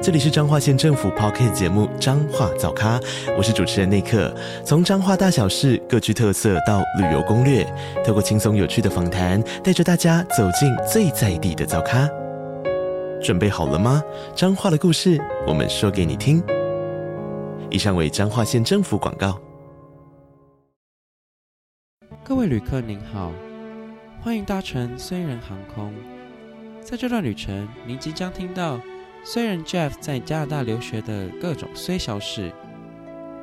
这里是彰化县政府 Podcast 节目《彰化早咖》，我是主持人内克。从彰化大小事各具特色到旅游攻略，透过轻松有趣的访谈，带着大家走进最在地的早咖。准备好了吗？彰化的故事，我们说给你听。以上为彰化县政府广告。各位旅客您好，欢迎搭乘虽然航空。在这段旅程，您即将听到。虽然 Jeff 在加拿大留学的各种虽小事，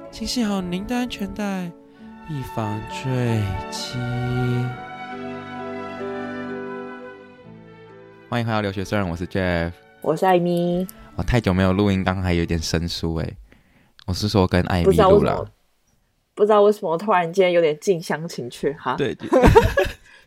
请系好您的安全带，以防坠机。欢迎回到留学虽然，我是 Jeff，我是艾米。我太久没有录音，刚刚还有点生疏哎。我是说跟艾米录了，不知道为什么突然间有点近乡情怯哈？对。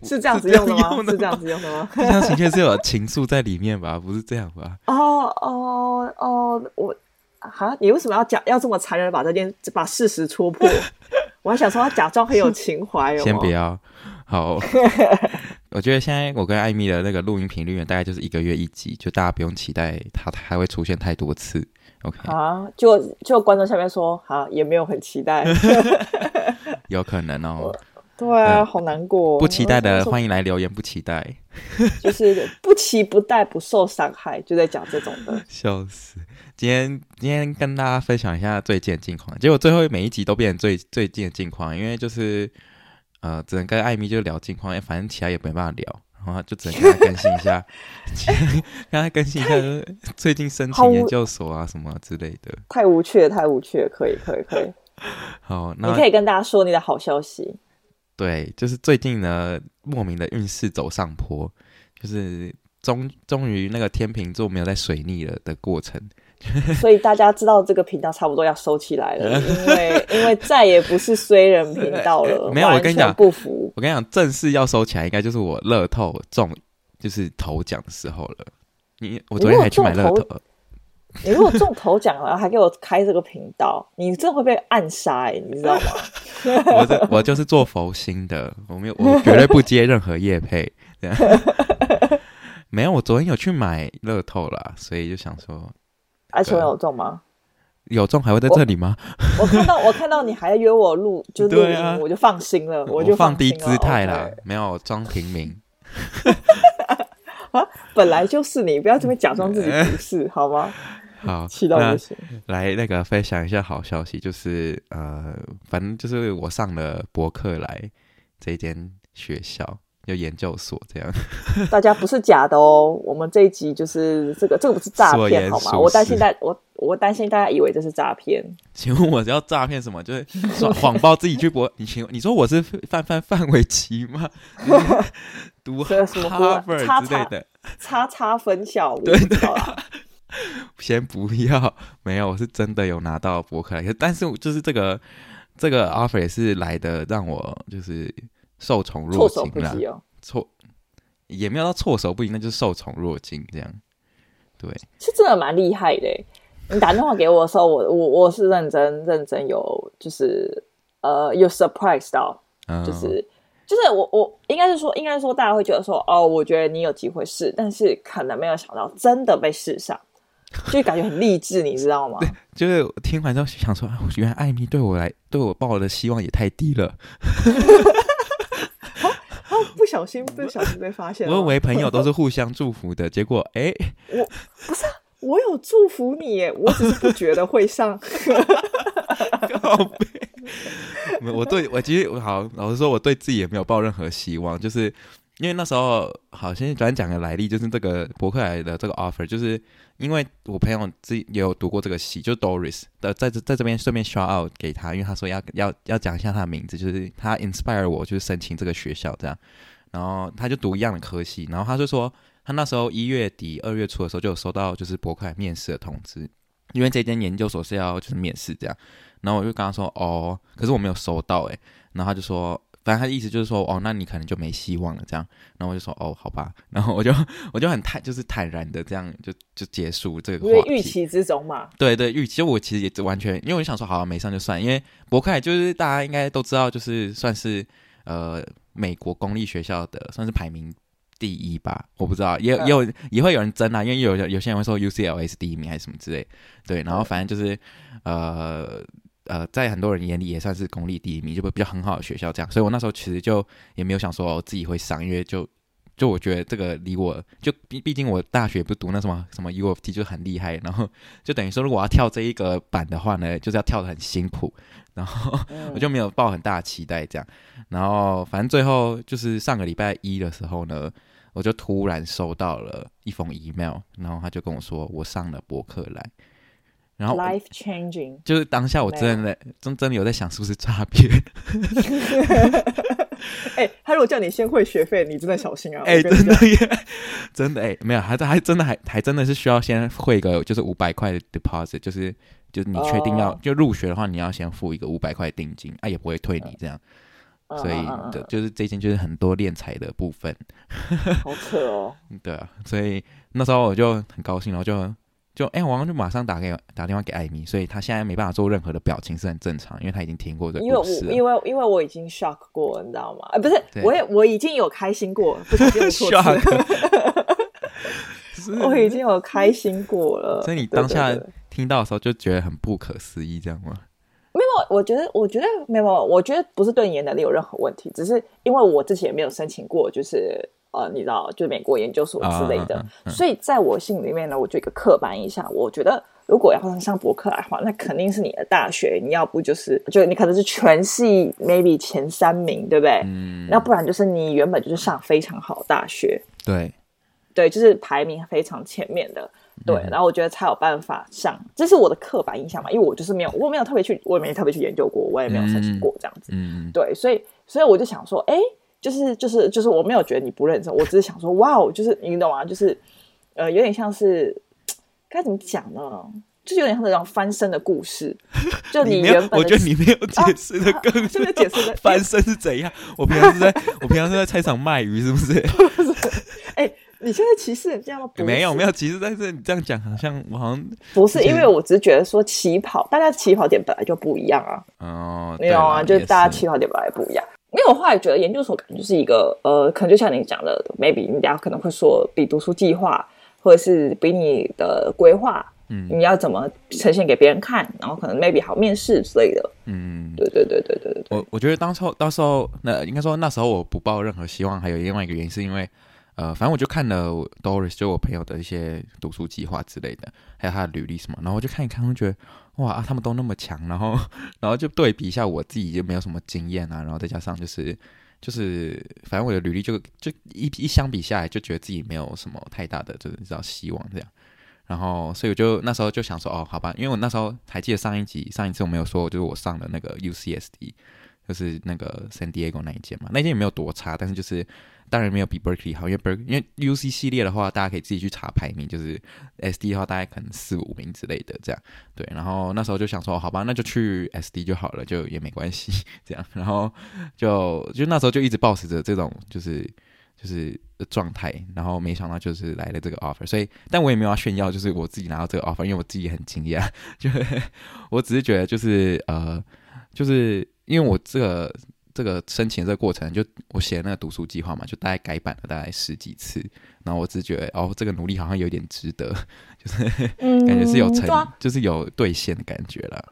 是这样子用的吗？是这样子用的吗？这样情节是有情愫在里面吧？不是这样吧？哦哦哦，我哈，你为什么要假要这么残忍把这件把事实戳破？我还想说他假装很有情怀哦。先不要，好。我觉得现在我跟艾米的那个录音频率大概就是一个月一集，就大家不用期待他还会出现太多次。OK，好，就就观众下面说，好，也没有很期待，有可能哦。对啊，好难过。不期待的欢迎来留言，不期待。就是不期不待，不受伤害，就在讲这种的。笑死！今天今天跟大家分享一下最近的近况，结果最后每一集都变成最最近的近况，因为就是呃，只能跟艾米就聊近况，反正其他也没办法聊，然后就只能跟他更新一下，跟他更新一下，就是最近申请研究所啊什么之类的。太无趣了，太无趣了，可以可以可以。好，那你可以跟大家说你的好消息。对，就是最近呢，莫名的运势走上坡，就是终终于那个天秤座没有在水逆了的过程，所以大家知道这个频道差不多要收起来了，因为因为再也不是衰人频道了。没有，我跟你讲不服，我跟你讲，正式要收起来，应该就是我乐透中就是头奖的时候了。你我昨天还去买乐透。你如果中头奖了，还给我开这个频道，你真的会被暗杀哎，你知道吗？我这 我就是做佛心的，我没有，我绝对不接任何业配。没有，我昨天有去买乐透啦，所以就想说，而且有中吗？有中还会在这里吗？我，我看到我看到你还约我录，就录音，啊，我就放心了，我就放，放低姿态啦，okay，没有装平民。啊，本来就是你，不要这么假装自己不是，好吗？好，气到不行。来，那个分享一下好消息，就是呃，反正就是我上了博客来这间学校，有研究所这样。大家不是假的哦，我们这一集就是这个，这个不是诈骗好吗？我担心大我我担心大家以为这是诈骗。请问我要诈骗什么？就是 谎报自己去博，你请你说我是范范范玮琪吗？读哈佛之类的，叉叉分校，对的。先不要，没有，我是真的有拿到博客来，但是就是这个这个 offer 也是来的让我就是受宠若惊了，错、哦、也没有到措手不及，那就是受宠若惊这样。对，是真的蛮厉害的。你打电话给我的时候，我我我是认真认真有就是呃有 surprise 到，嗯、就是就是我我应该是说应该是说大家会觉得说哦，我觉得你有机会试，但是可能没有想到真的被试上。就感觉很励志，你知道吗？对，就是听完之后想说，原来艾米对我来对我抱的希望也太低了。不小心不小心被发现了。我以为朋友都是互相祝福的，结果哎，我不是、啊，我有祝福你耶，我只是不觉得会上。我对我其实好老实说，我对自己也没有抱任何希望，就是。因为那时候，好，先转讲个来历，就是这个柏克莱的这个 offer，就是因为我朋友自己也有读过这个系，就 Doris 的，在这在这边顺便 shout out 给他，因为他说要要要讲一下他的名字，就是他 inspire 我，就是申请这个学校这样，然后他就读一样的科系，然后他就说他那时候一月底二月初的时候就有收到就是柏克莱面试的通知，因为这间研究所是要就是面试这样，然后我就跟他说哦，可是我没有收到诶，然后他就说。反正他的意思就是说，哦，那你可能就没希望了，这样。然后我就说，哦，好吧。然后我就我就很坦，就是坦然的这样就就结束这个话题。预期之中嘛。对对，预期。我其实也完全，因为我想说，好，没上就算。因为柏克就是大家应该都知道，就是算是呃美国公立学校的，算是排名第一吧。我不知道，也也有也会有人争啊，因为有有些人会说 UCLA 是第一名还是什么之类。对，然后反正就是呃。呃，在很多人眼里也算是公立第一名，就会比较很好的学校这样，所以我那时候其实就也没有想说我自己会上，因为就就我觉得这个离我就毕毕竟我大学不读那什么什么 UFT 就很厉害，然后就等于说如果要跳这一个板的话呢，就是要跳得很辛苦，然后我就没有抱很大期待这样，然后反正最后就是上个礼拜一的时候呢，我就突然收到了一封 email，然后他就跟我说我上了柏克莱。然后，life changing，就是当下我真的真真的有在想是不是诈骗。哎、欸，他如果叫你先汇学费，你真的小心啊！哎、欸，真的耶，真的哎、欸，没有，还还真的还还真的是需要先汇一个就是五百块的 deposit，就是就是你确定要、oh. 就入学的话，你要先付一个五百块定金，啊也不会退你这样。Uh. 所以的就是这件就是很多敛财的部分。好扯哦。对啊，所以那时候我就很高兴，然后就。就哎，我、刚、就马上打给打电话给艾米，所以他现在没办法做任何的表情，是很正常，因为他已经听过这个故事了。因为我因为因为我已经 shock 过，你知道吗？不是，我也我已经有开心过，不是有错 我已经有开心过了。所以你当下听到的时候就觉得很不可思议，这样吗？没有，我觉得我觉得没有，我觉得不是对你的能力有任何问题，只是因为我之前也没有申请过，就是。呃，你知道，就是美国研究所之类的，uh, uh, uh, uh. 所以在我心里面呢，我就一个刻板印象，我觉得如果要上博客来的话，那肯定是你的大学，你要不就是就你可能是全系 maybe 前三名，对不对？嗯，那不然就是你原本就是上非常好的大学，对，对，就是排名非常前面的，对，嗯、然后我觉得才有办法上，这是我的刻板印象嘛，因为我就是没有，我没有特别去，我也没特别去研究过，我也没有申请过这样子，嗯，嗯对，所以所以我就想说，哎。就是就是就是我没有觉得你不认真，我只是想说，哇哦，就是你懂吗？就是呃，有点像是该怎么讲呢？就是有点像那种翻身的故事。就你原本，我觉得你没有解释的更，这个解释的翻身是怎样？我平常是在我平常是在菜场卖鱼，是不是？不是。哎，你现在歧视人家吗？没有没有歧视，但是你这样讲好像我好像不是，因为我只是觉得说起跑，大家起跑点本来就不一样啊。哦，没有啊，就是大家起跑点本来不一样。因为我后来觉得研究所可能就是一个呃，可能就像你讲的，maybe 你大家可能会说比读书计划，或者是比你的规划，嗯，你要怎么呈现给别人看，然后可能 maybe 好面试之类的，嗯，对对对对对对。我我觉得当时候到时候那应该说那时候我不抱任何希望，还有另外一个原因是因为。呃，反正我就看了 Doris，就我朋友的一些读书计划之类的，还有他的履历什么，然后我就看一看，我就觉得哇，他们都那么强，然后 然后就对比一下我自己就没有什么经验啊，然后再加上就是就是，反正我的履历就就一一相比下来，就觉得自己没有什么太大的就是你知道希望这样，然后所以我就那时候就想说，哦，好吧，因为我那时候还记得上一集上一次我没有说，就是我上了那个 UCSD，就是那个 San Diego 那一届嘛，那一届也没有多差，但是就是。当然没有比 Berkeley 好，因为 Berkeley 因为 UC 系列的话，大家可以自己去查排名，就是 SD 的话，大概可能四五名之类的这样。对，然后那时候就想说，好吧，那就去 SD 就好了，就也没关系这样。然后 就就那时候就一直保持着这种就是就是状态，然后没想到就是来了这个 offer，所以但我也没有要炫耀，就是我自己拿到这个 offer，因为我自己也很惊讶，就我只是觉得就是呃，就是因为我这个。这个申请这个过程，就我写的那个读书计划嘛，就大概改版了大概十几次，然后我只觉得哦，这个努力好像有点值得，就是感觉是有成，就是有兑现的感觉了。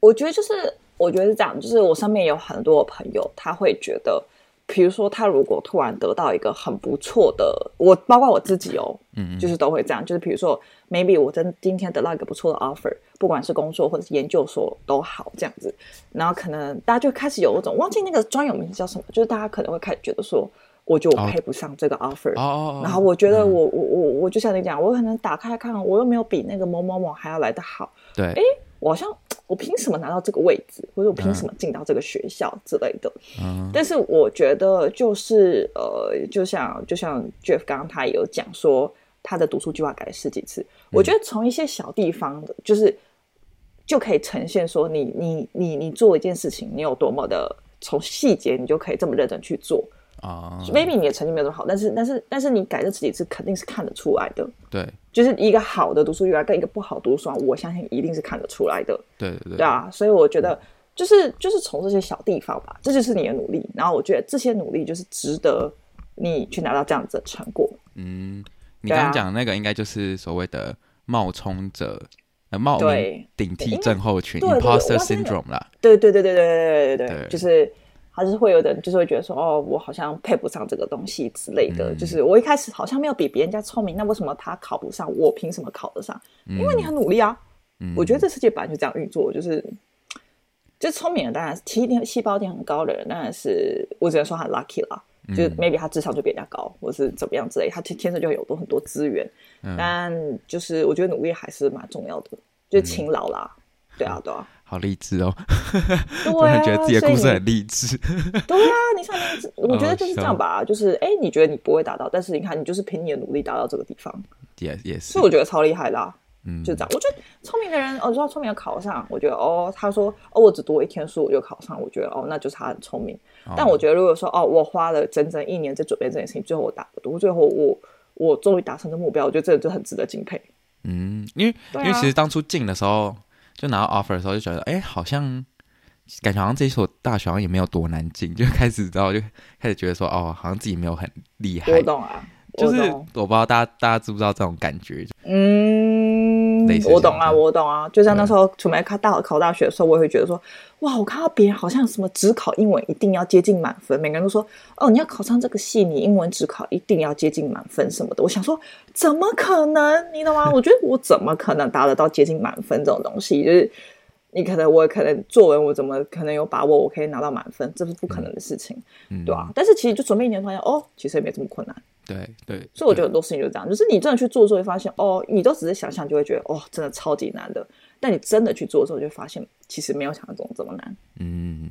我觉得就是，我觉得是这样，就是我身边有很多朋友，他会觉得。比如说，他如果突然得到一个很不错的，我包括我自己哦，嗯，就是都会这样。就是比如说，maybe 我真今天得到一个不错的 offer，不管是工作或者是研究所都好，这样子。然后可能大家就开始有一种忘记那个专有名词叫什么，就是大家可能会开始觉得说，我觉得我配不上这个 offer。哦。然后我觉得我我我我就像你讲，我可能打开看，我又没有比那个某某某还要来的好。对。诶我好像我凭什么拿到这个位置，或者我凭什么进到这个学校之类的？嗯，但是我觉得就是呃，就像就像 Jeff 刚刚他也有讲说，他的读书计划改了十几次。嗯，我觉得从一些小地方的，就是就可以呈现说你你你你做一件事情，你有多么的从细节你就可以这么认真去做啊。Maybe 你的成绩没有这么好，但是但是但是你改这十几次肯定是看得出来的。对，就是一个好的读书育儿跟一个不好读书，我相信一定是看得出来的。对对对，对啊，所以我觉得就是就是从这些小地方吧，这就是你的努力。然后我觉得这些努力就是值得你去拿到这样子的成果。嗯，你刚刚讲的那个应该就是所谓的冒充者。冒名顶替症候群 （imposter syndrome） 啦，对对对对对对对对对，就是还是会有的人，就是会觉得说，哦，我好像配不上这个东西之类的。嗯、就是我一开始好像没有比别人家聪明，那为什么他考不上，我凭什么考得上？嗯、因为你很努力啊。嗯、我觉得这世界本来就这样运作，就是就聪明的当然是体力细胞点很高的人，当然是我只能说他 lucky 啦。嗯、就 maybe 他智商就比人家高，或是怎么样之类，他天天生就有多很多资源。嗯、但就是我觉得努力还是蛮重要的。就勤劳啦，嗯、对啊，对啊，好励志哦！突然觉得自己的故事很励志。对啊，你想，我 觉得就是这样吧，就是哎，你觉得你不会达到，但是你看，你就是凭你的努力达到这个地方，也也是。所以我觉得超厉害啦，嗯，就这样。我觉得聪明的人，哦，说聪明的考上，我觉得哦，他说哦，我只读一天书我就考上，我觉得哦，那就是他很聪明。哦、但我觉得如果说哦，我花了整整一年在准备这件事情，最后我达读，最后我我终于达成的目标，我觉得这就很值得敬佩。嗯，因为、啊、因为其实当初进的时候，就拿到 offer 的时候，就觉得，哎，好像感觉好像这一所大学好像也没有多难进，就开始然后就开始觉得说，哦，好像自己没有很厉害。我懂啊，就是我不知道大家大家知不知道这种感觉？嗯。我懂啊，我懂啊。就像那时候准备考大考大学的时候，我也会觉得说，哇，我看到别人好像什么只考英文一定要接近满分，每个人都说，哦，你要考上这个系，你英文只考一定要接近满分什么的。我想说，怎么可能？你懂吗？我觉得我怎么可能达得到接近满分这种东西？就是你可能，我可能作文我怎么可能有把握我可以拿到满分？这是不可能的事情，嗯、对吧？但是其实就准备一年，发现哦，其实也没这么困难。对对，对，所以我觉得很多事情就是这样，就是你真的去做的时候，会发现哦，你都只是想象，就会觉得哦，真的超级难的。但你真的去做的时候，就发现其实没有想象中这么难。嗯，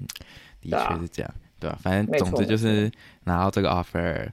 的确是这样，对吧、啊？反正总之就是拿到这个 offer，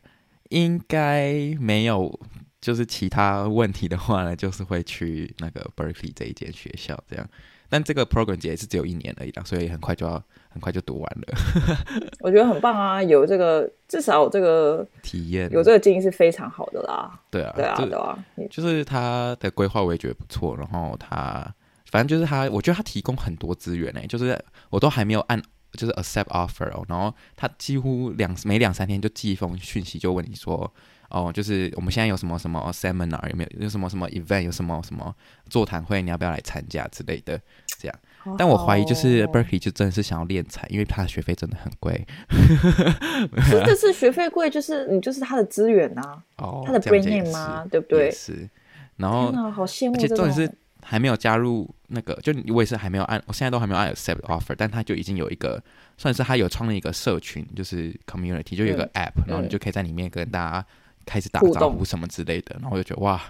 应该没有就是其他问题的话呢，就是会去那个 Berkeley 这一间学校这样。但这个 program 也是只有一年而已啦，所以很快就要很快就读完了。我觉得很棒啊，有这个至少有这个体验，有这个经验是非常好的啦。对啊，对啊，就对啊，就是他的规划我也觉得不错。然后他反正就是他，我觉得他提供很多资源呢、欸，就是我都还没有按就是 accept offer 哦，然后他几乎两每两三天就寄一封讯息，就问你说。哦，就是我们现在有什么什么 seminar 有没有？有什么什么 event 有什么什么座谈会，你要不要来参加之类的？这样，好好，但我怀疑就是 Berkeley 就真的是想要敛财，因为他的学费真的很贵。真的是学费贵，就是你就是他的资源、啊，哦，他的 brand name 吗？对不对？是。然后，好羡慕。而且重点是还没有加入那个，就我也是还没有按，我现在都还没有按 accept offer，但他就已经有一个，算是他有创立一个社群，就是 community，就有一个 app，、嗯、然后你就可以在里面跟大家。开始打招呼什么之类的，然后我就觉得哇，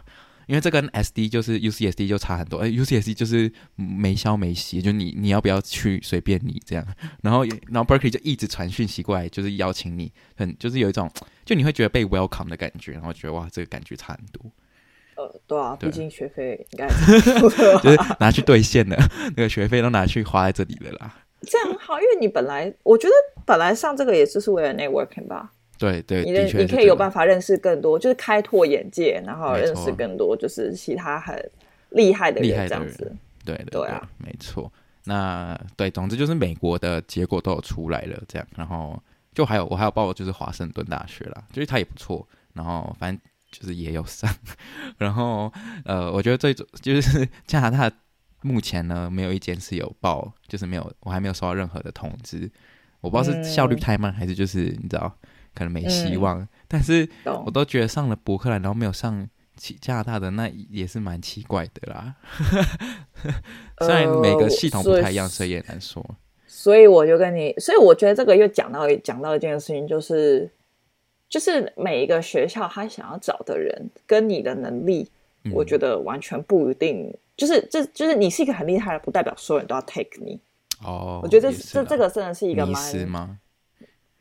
因为这跟 SD 就是 UCSD 就差很多，哎，UCSD 就是没消没息，就你你要不要去随便你这样，然后然后 Berkeley 就一直传讯息过来，就是邀请你，很就是有一种就你会觉得被 welcome 的感觉，然后觉得哇，这个感觉差很多。呃，对啊，毕竟学费应该 就是拿去兑现了，那个学费都拿去花在这里了啦。这样好，因为你本来我觉得本来上这个也就是为了 networking 吧。对对，你的你可以有办法认识更多，就是开拓眼界，然后认识更多，就是其他很厉害的人这样子。对对啊，没错。那对，总之就是美国的结果都有出来了，这样。然后就还有我还有报就是华盛顿大学啦，就是它也不错。然后反正就是也有上。然后呃，我觉得最就是 加拿大目前呢没有一间是有报，就是没有我还没有收到任何的通知。我不知道是效率太慢，还是就是你知道。可能没希望，嗯、但是我都觉得上了伯克兰，然后没有上加拿大的，那也是蛮奇怪的啦。虽然每个系统不太一样，呃、所以，也难说。所以我就跟你，所以我觉得这个又讲到讲到一件事情，就是就是每一个学校他想要找的人跟你的能力，嗯、我觉得完全不一定。就是这就是你是一个很厉害的，不代表所有人都要 take 你。哦，我觉得这这这个真的是一个蛮。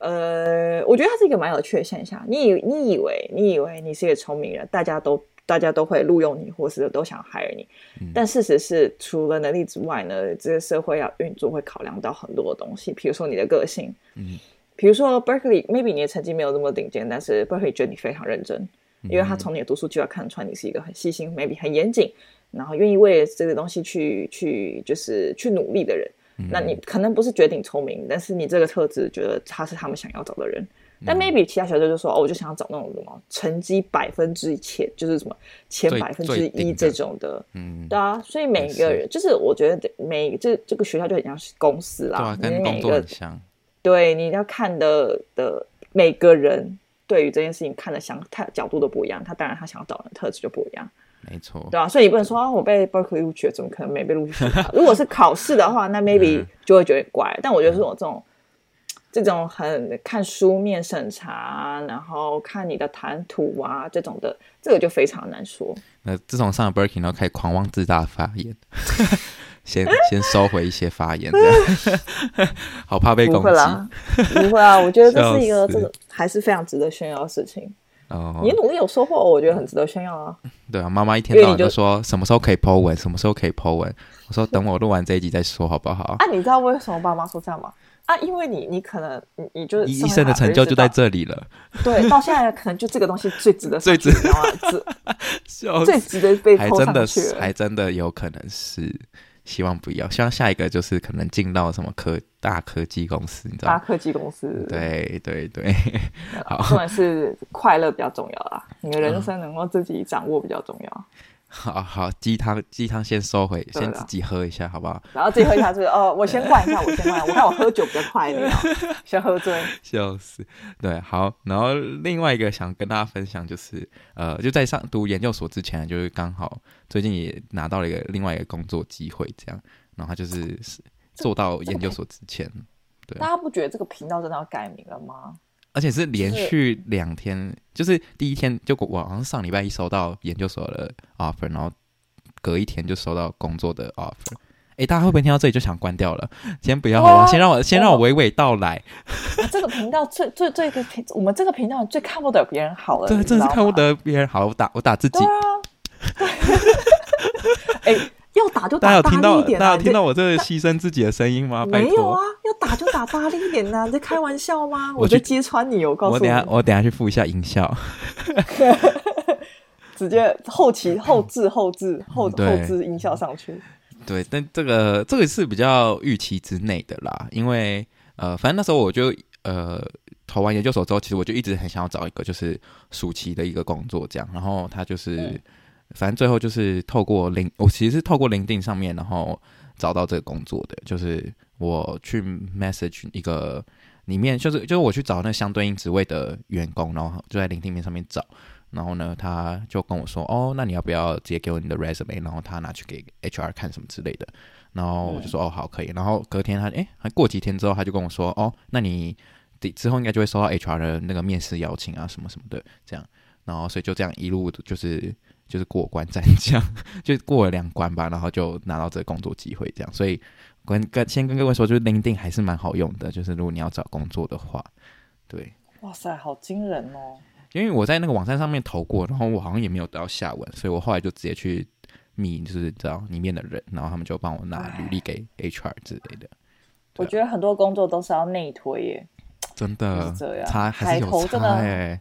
呃，我觉得它是一个蛮有趣的现象。你以你以为你以为你是一个聪明人，大家都大家都会录用你，或是都想 hire 你。嗯、但事实是，除了能力之外呢，这个社会要运作会考量到很多的东西，比如说你的个性。嗯，比如说 Berkeley，maybe 你的成绩没有那么顶尖，但是 Berkeley 觉得你非常认真，因为他从你的读书就要看穿你是一个很细心，maybe 很严谨，然后愿意为这个东西去去就是去努力的人。嗯、那你可能不是绝顶聪明，但是你这个特质觉得他是他们想要找的人。但 maybe 其他学校就说哦，我就想要找那种什么成绩百分之前，就是什么前百分之一这种的，嗯，对啊，所以每一个人是就是我觉得每这这个学校就很像是公司啦，对啊，跟工作很像，对，你要看的的每个人对于这件事情看的想看角度都不一样，他当然他想要找的特质就不一样，没错，对啊，所以你不能说啊，我被 Berkeley 录取了，怎么可能没被录取？如果是考试的话，那 maybe 就会觉得怪，嗯、但我觉得是我这种。这种很看书面审查，然后看你的谈吐啊，这种的，这个就非常难说。那自从上了 Berkeley 然后开始狂妄自大发言，先 先收回一些发言，好怕被攻击。不会啦，不会啊，我觉得这是一个这个还是非常值得炫耀的事情。哦，你努力有收获，我觉得很值得炫耀啊。对啊，妈妈一天到晚就说什么时候可以 po 文，什么时候可以 po 文。我说等我录完这一集再说，好不好？啊，你知道为什么爸妈说这样吗？啊，因为你，你可能，你，你就是一生的成就就在这里了。对，到现在可能就这个东西最值得，最值得，最值得被偷上去，还真的有可能是。希望不要，希望下一个就是可能进到什么科大科技公司，你知道？大科技公司。对对对，好，重点是快乐比较重要啦，你的人生能够自己掌握比较重要。好好，鸡汤鸡汤先收回，先自己喝一下，好不好？然后自己喝一下，就是哦，我先灌一下，我先灌，我看我喝酒比较快一点，先喝醉。笑死，对，好。然后另外一个想跟大家分享就是，呃，就在上读研究所之前，就是刚好最近也拿到了一个另外一个工作机会，这样。然后他就是做到研究所之前，对。大家不觉得这个频道真的要改名了吗？而且是连续两天，就是第一天就我好像上礼拜一收到研究所的 offer，然后隔一天就收到工作的 offer。哎，大家会不会听到这里就想关掉了？先不要先让我先让我娓娓道来。这个频道最最最个频，我们这个频道最看不得别人好了，对，真的是看不得别人好。我打我打自己。对啊。哎。要打就打大力一点，大家有听到我这个牺牲自己的声音吗？没有啊，要打就打大力一点呐！你在开玩笑吗？我在揭穿你，我告诉你。我等下我等下去付一下音效，直接后期后置后置后后置音效上去。对，但这个这个是比较预期之内的啦，因为呃，反正那时候我就呃投完研究所之后，其实我就一直很想要找一个就是暑期的一个工作，这样，然后他就是。反正最后就是透过零，我其实是透过 LinkedIn 上面，然后找到这个工作的。就是我去 message 一个里面，就是就是我去找那相对应职位的员工，然后就在 LinkedIn 上面找。然后呢，他就跟我说：“哦，那你要不要直接给我你的 resume？” 然后他拿去给 HR 看什么之类的。然后我就说：“哦，好，可以。”然后隔天他诶，还过几天之后，他就跟我说：“哦，那你之后应该就会收到 HR 的那个面试邀请啊，什么什么的。”这样，然后所以就这样一路就是。就是过关斩将，就过了两关吧，然后就拿到这个工作机会，这样。所以跟跟先跟各位说，就是 LinkedIn 还是蛮好用的，就是如果你要找工作的话，对。哇塞，好惊人哦！因为我在那个网站上面投过，然后我好像也没有得到下文，所以我后来就直接去密，就是找里面的人，然后他们就帮我拿履历给 HR 之类的。我觉得很多工作都是要内推耶，真的，这样差还是有差哎。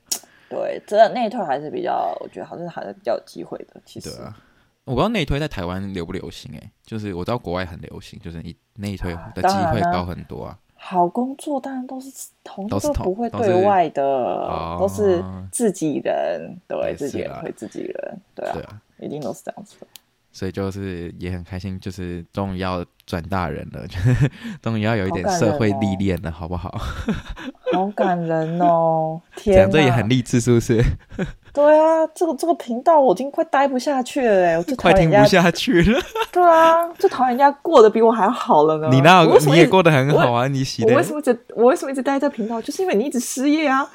对，真的内推还是比较，我觉得好像还是比较有机会的。其实，对啊，我不知道内推在台湾流不流行哎，就是我知道国外很流行，就是你内推的机会高很多啊。好工作当然都是同都是不会对外的，都是自己人，对自己人推自己人，对啊，一定都是这样子的。所以就是也很开心，就是终于要转大人了，就 是终于要有一点社会历练了，好，不好？好感人哦！天，讲这也很励志，是不是？对啊，这个这个频道我已经快待不下去了哎，我就快听不下去了。对啊，就讨厌人家过得比我还好了呢。你那，你也过得很好啊，你喜。我为什么一直我为什么一直待在这频道？就是因为你一直失业啊。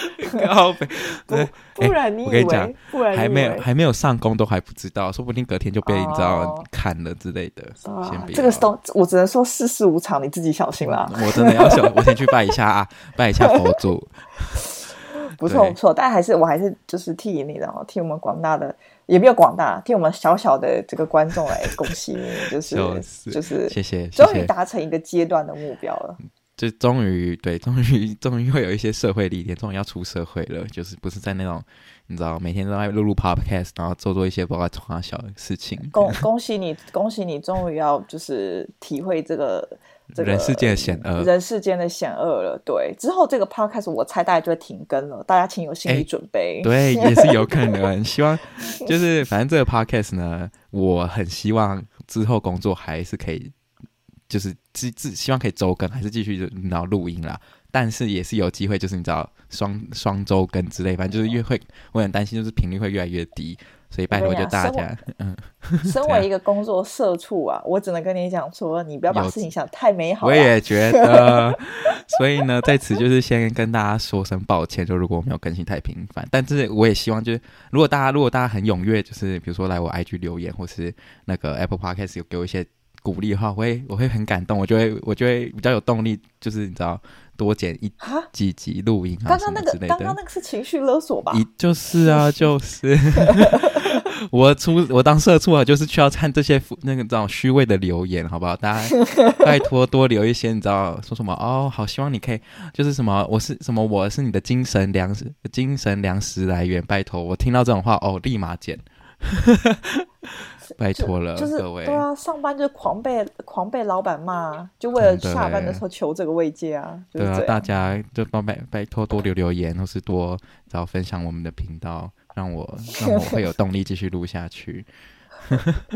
高飞，对，不然你以为？不然还没有还没有上工都还不知道，说不定隔天就被你知道砍了之类的。这个都我只能说世事无常，你自己小心啦。我真的要小，我先去拜一下啊，拜一下佛祖。不错不错，但还是我还是就是替你的，替我们广大的也没有广大，替我们小小的这个观众来恭喜你，就是就是谢谢，终于达成一个阶段的目标了。就终于对，终于终于会有一些社会历练，终于要出社会了，就是不是在那种你知道每天都在录录 podcast，然后做做一些包括大小的事情。恭恭喜你，恭喜你，终于要就是体会这个。这个、人世间的险恶，人世间的险恶了。对，之后这个 podcast 我猜大家就会停更了，大家请有心理准备。对，也是有可能。希望就是反正这个 podcast 呢，我很希望之后工作还是可以，就是自自希望可以周更，还是继续然后录音啦。但是也是有机会，就是你知道双双周更之类，反正就是越会，我很担心就是频率会越来越低。所以拜托就大家，嗯，身为一个工作社畜啊，我只能跟你讲说，你不要把事情想太美好。我也觉得，所以呢，在此就是先跟大家说声抱歉，就如果我没有更新太频繁，但是我也希望就是，如果大家如果大家很踊跃，就是比如说来我 IG 留言，或是那个 Apple Podcast 有给我一些鼓励的话，我会我会很感动，我就会我就会比较有动力，就是你知道。多剪一几集录音啊，刚刚那个刚刚那个是情绪勒索吧？就是啊，就是我出我当社畜啊，就是需要看这些那个这种虚伪的留言，好不好？大家 拜托多留一些，你知道说什么哦？好希望你可以，就是什么我是什么我是你的精神粮食，精神粮食来源。拜托我听到这种话哦，立马剪。拜托了，就是各位。对啊，上班就是狂被狂被老板骂，就为了下班的时候求这个慰藉啊。对啊，大家就帮拜拜托多留留言，或是多找分享我们的频道，让我 让我会有动力继续录下去。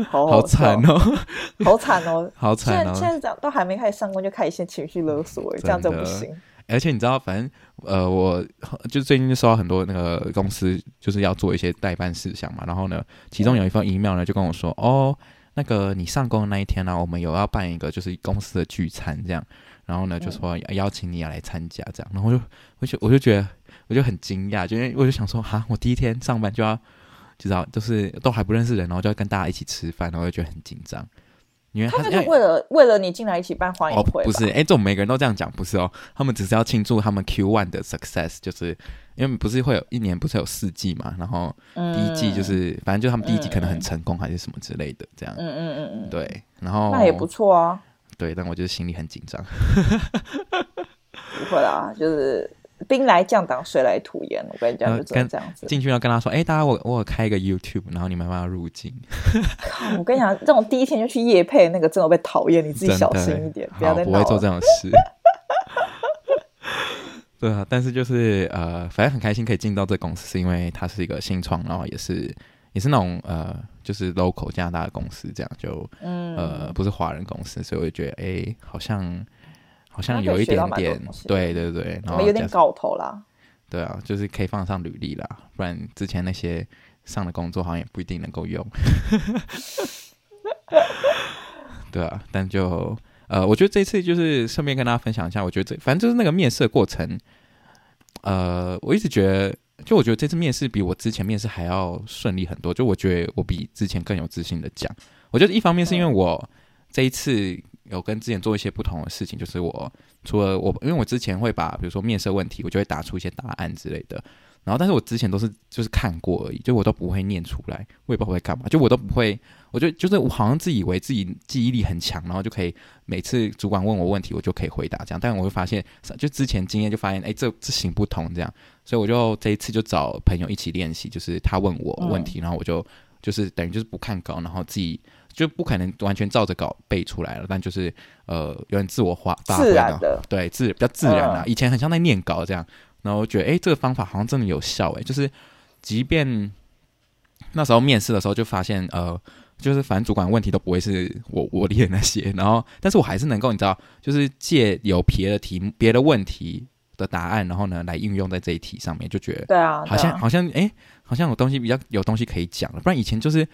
好惨哦，好惨哦，好惨哦！现在现在都还没开始上工，就开始先情绪勒索，这样就不行。而且你知道，反正呃，我就最近就收到很多那个公司，就是要做一些代办事项嘛。然后呢，其中有一封 email 呢，就跟我说：“哦，那个你上工的那一天呢、啊，我们有要办一个就是公司的聚餐这样。然后呢，就说邀请你要来参加这样。然后我就我就我就觉得我就很惊讶，就因为我就想说，哈，我第一天上班就要，知道就是都还不认识人，然后就要跟大家一起吃饭，然后我就觉得很紧张。”因为他是为了为了你进来一起办欢迎会，哦，不是？哎，这种每个人都这样讲，不是哦？他们只是要庆祝他们 Q one 的 success，就是因为不是会有一年不是有四季嘛？然后第一季就是，嗯、反正就他们第一季可能很成功，还是什么之类的，这样。嗯嗯嗯嗯，对。然后那也不错啊。对，但我就是心里很紧张。不会啦，就是。兵来将挡，水来土掩。我跟你讲，就这样子。进去要跟他说：“哎、欸，大家我我有开一个 YouTube，然后你们慢慢入境。”！我跟你讲，这种第一天就去夜配那个，真的被讨厌。你自己小心一点，不要再闹。不会做这种事。对啊，但是就是呃，反正很开心可以进到这公司，是因为它是一个新创，然后也是也是那种呃，就是 local 加拿大的公司，这样就嗯呃，不是华人公司，所以我就觉得哎、欸，好像。好像有一点点，对对对，然后有点搞头啦。对啊，就是可以放上履历啦，不然之前那些上的工作好像也不一定能够用。对啊，但就呃，我觉得这次就是顺便跟大家分享一下，我觉得这反正就是那个面试的过程，呃，我一直觉得，就我觉得这次面试比我之前面试还要顺利很多，就我觉得我比之前更有自信的讲，我觉得一方面是因为我这一次。有跟之前做一些不同的事情，就是我除了我，因为我之前会把比如说面试问题，我就会打出一些答案之类的。然后，但是我之前都是就是看过而已，就我都不会念出来，我也不知道会干嘛，就我都不会。我就就是我好像自以为自己记忆力很强，然后就可以每次主管问我问题，我就可以回答这样。但我会发现，就之前经验就发现，哎，这这行不通这样。所以我就这一次就找朋友一起练习，就是他问我问题，然后我就就是等于就是不看稿，然后自己。就不可能完全照着稿背出来了，但就是呃，有点自我化发挥的，对，自比较自然啊。以前很像在念稿这样，然后我觉得，哎，这个方法好像真的有效，哎，就是即便那时候面试的时候就发现，呃，就是反正主管问题都不会是我 我列那些，然后，但是我还是能够你知道，就是借有别的题目、别的问题的答案，然后呢来应用在这一题上面，就觉得对啊，好像好像哎，好像有东西比较有东西可以讲了，不然以前就是。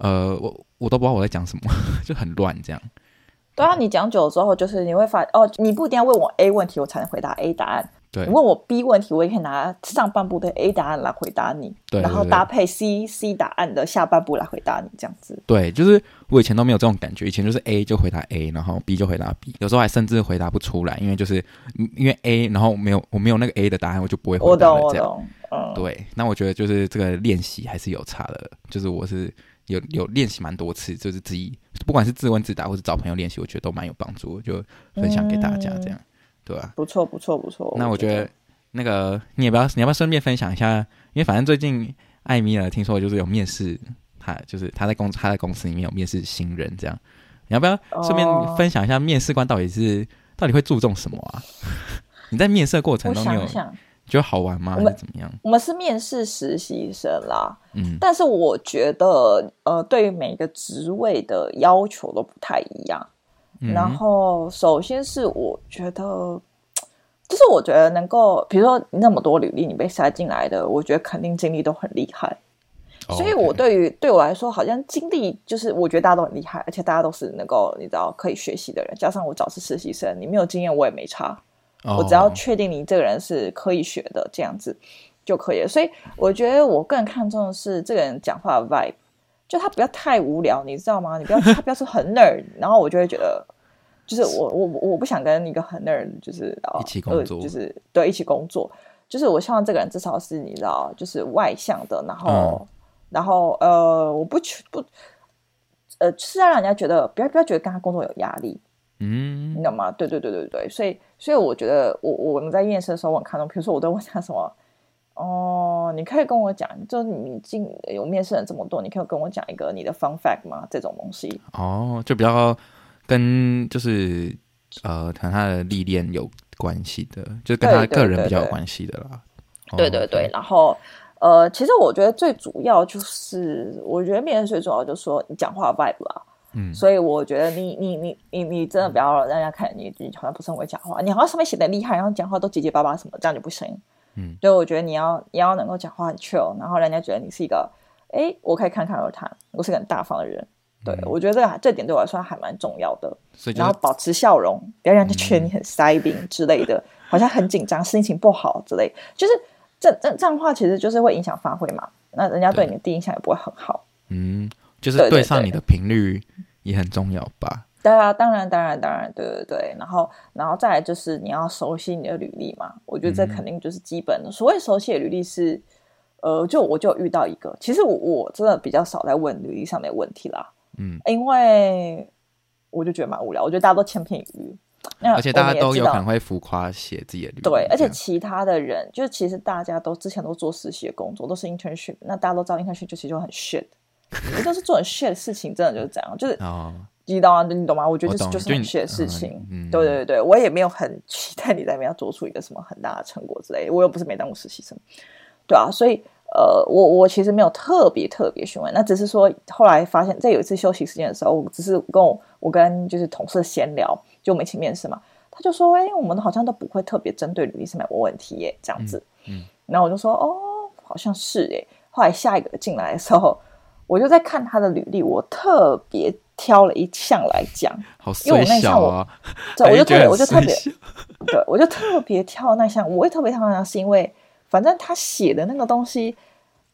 呃，我我都不知道我在讲什么，就很乱这样。对啊，你讲久了之后，就是你会发哦，你不一定要问我 A 问题，我才能回答 A 答案。对，你问我 B 问题，我也可以拿上半部的 A 答案来回答你，对，然后搭配 C C 答案的下半部来回答你，这样子。对，就是我以前都没有这种感觉，以前就是 A 就回答 A，然后 B 就回答 B，有时候还甚至回答不出来，因为就是因为 A，然后没有我没有那个 A 的答案，我就不会回答了。这样，我懂，我懂。嗯，对，那我觉得就是这个练习还是有差的，就是我是有有练习蛮多次，就是自己不管是自问自答或者找朋友练习，我觉得都蛮有帮助，就分享给大家这样。嗯对吧？不错，不错，不错。那我觉得，那个你也不要，你要不要顺便分享一下？因为反正最近艾米尔听说就是有面试，他就是他在公他在公司里面有面试新人，这样你要不要顺便分享一下面试官到底是、哦、到底会注重什么啊？你在面试过程中有觉得好玩吗？我们怎么样？我们是面试实习生啦，嗯，但是我觉得呃，对于每个职位的要求都不太一样。然后，首先是我觉得，就是我觉得能够，比如说那么多履历你被塞进来的，我觉得肯定经历都很厉害。所以，我对于对我来说，好像经历就是我觉得大家都很厉害，而且大家都是能够你知道可以学习的人。加上我找是实习生，你没有经验我也没差，我只要确定你这个人是可以学的，这样子就可以了。所以，我觉得我更看重的是这个人讲话的 vibe。就他不要太无聊，你知道吗？你不要 他不要说很 nerd，然后我就会觉得，就是我 我我不想跟一个很 nerd，就是一起工作，呃、就是对一起工作，就是我希望这个人至少是你知道，就是外向的，然后、嗯、然后呃，我不不呃，是要让人家觉得不要不要觉得跟他工作有压力，嗯，你懂吗？对对对对对，所以所以我觉得我我们在面试的时候，我很看重，比如说我都问他什么。哦，你可以跟我讲，就是你进有面试人这么多，你可以跟我讲一个你的 fun fact 吗？这种东西哦，就比较跟就是呃，谈他的历练有关系的，就跟他个人比较有关系的啦。对对对，然后呃，其实我觉得最主要就是，我觉得面试最主要就是说你讲话的 vibe 啦。嗯，所以我觉得你你你你你真的不要让人家看你你好像不是很会讲话，你好像上面写的厉害，然后讲话都结结巴巴什么，这样就不行。嗯，就我觉得你要你要能够讲话很 chill，然后人家觉得你是一个，哎，我可以侃侃而谈，我是个很大方的人。对、嗯、我觉得这个这点对我来说还蛮重要的。所以然后保持笑容，不要让人家觉得你很塞宾之类的，嗯、好像很紧张，心情不好之类，就是这这这样的话，其实就是会影响发挥嘛。那人家对你的第一印象也不会很好。嗯，就是对上你的频率也很重要吧。对啊，当然，当然，当然，对对对。然后，然后再来就是你要熟悉你的履历嘛。我觉得这肯定就是基本的。嗯、所谓熟悉的履历是，呃，就我就遇到一个，其实我我真的比较少在问履历上面的问题啦。嗯，因为我就觉得蛮无聊，我觉得大家都千篇一律。那而且大家都有可能会浮夸写自己的履历。对，而且其他的人，就是其实大家都之前都做实习的工作，都是 internship。那大家都知道 internship 就其实就很 shit，都是做很 shit 的事情，真的就是这样，就是。哦知道啊，你懂吗？我觉得这是就是很学的事情。嗯、对对对，我也没有很期待你在那边要做出一个什么很大的成果之类的。我又不是没当过实习生，对啊，所以呃，我我其实没有特别特别询问。那只是说后来发现，在有一次休息时间的时候，我只是跟我我跟就是同事闲聊，就我们一起面试嘛。他就说：“哎、欸，我们好像都不会特别针对履历上面问问题耶，这样子。嗯”嗯，然后我就说：“哦，好像是耶。”后来下一个进来的时候，我就在看他的履历，我特别。挑了一项来讲，好啊、因为我那一项我，对，我就特别，我就特别，对，我就特别挑那项。我会特别挑那项，是因为反正他写的那个东西，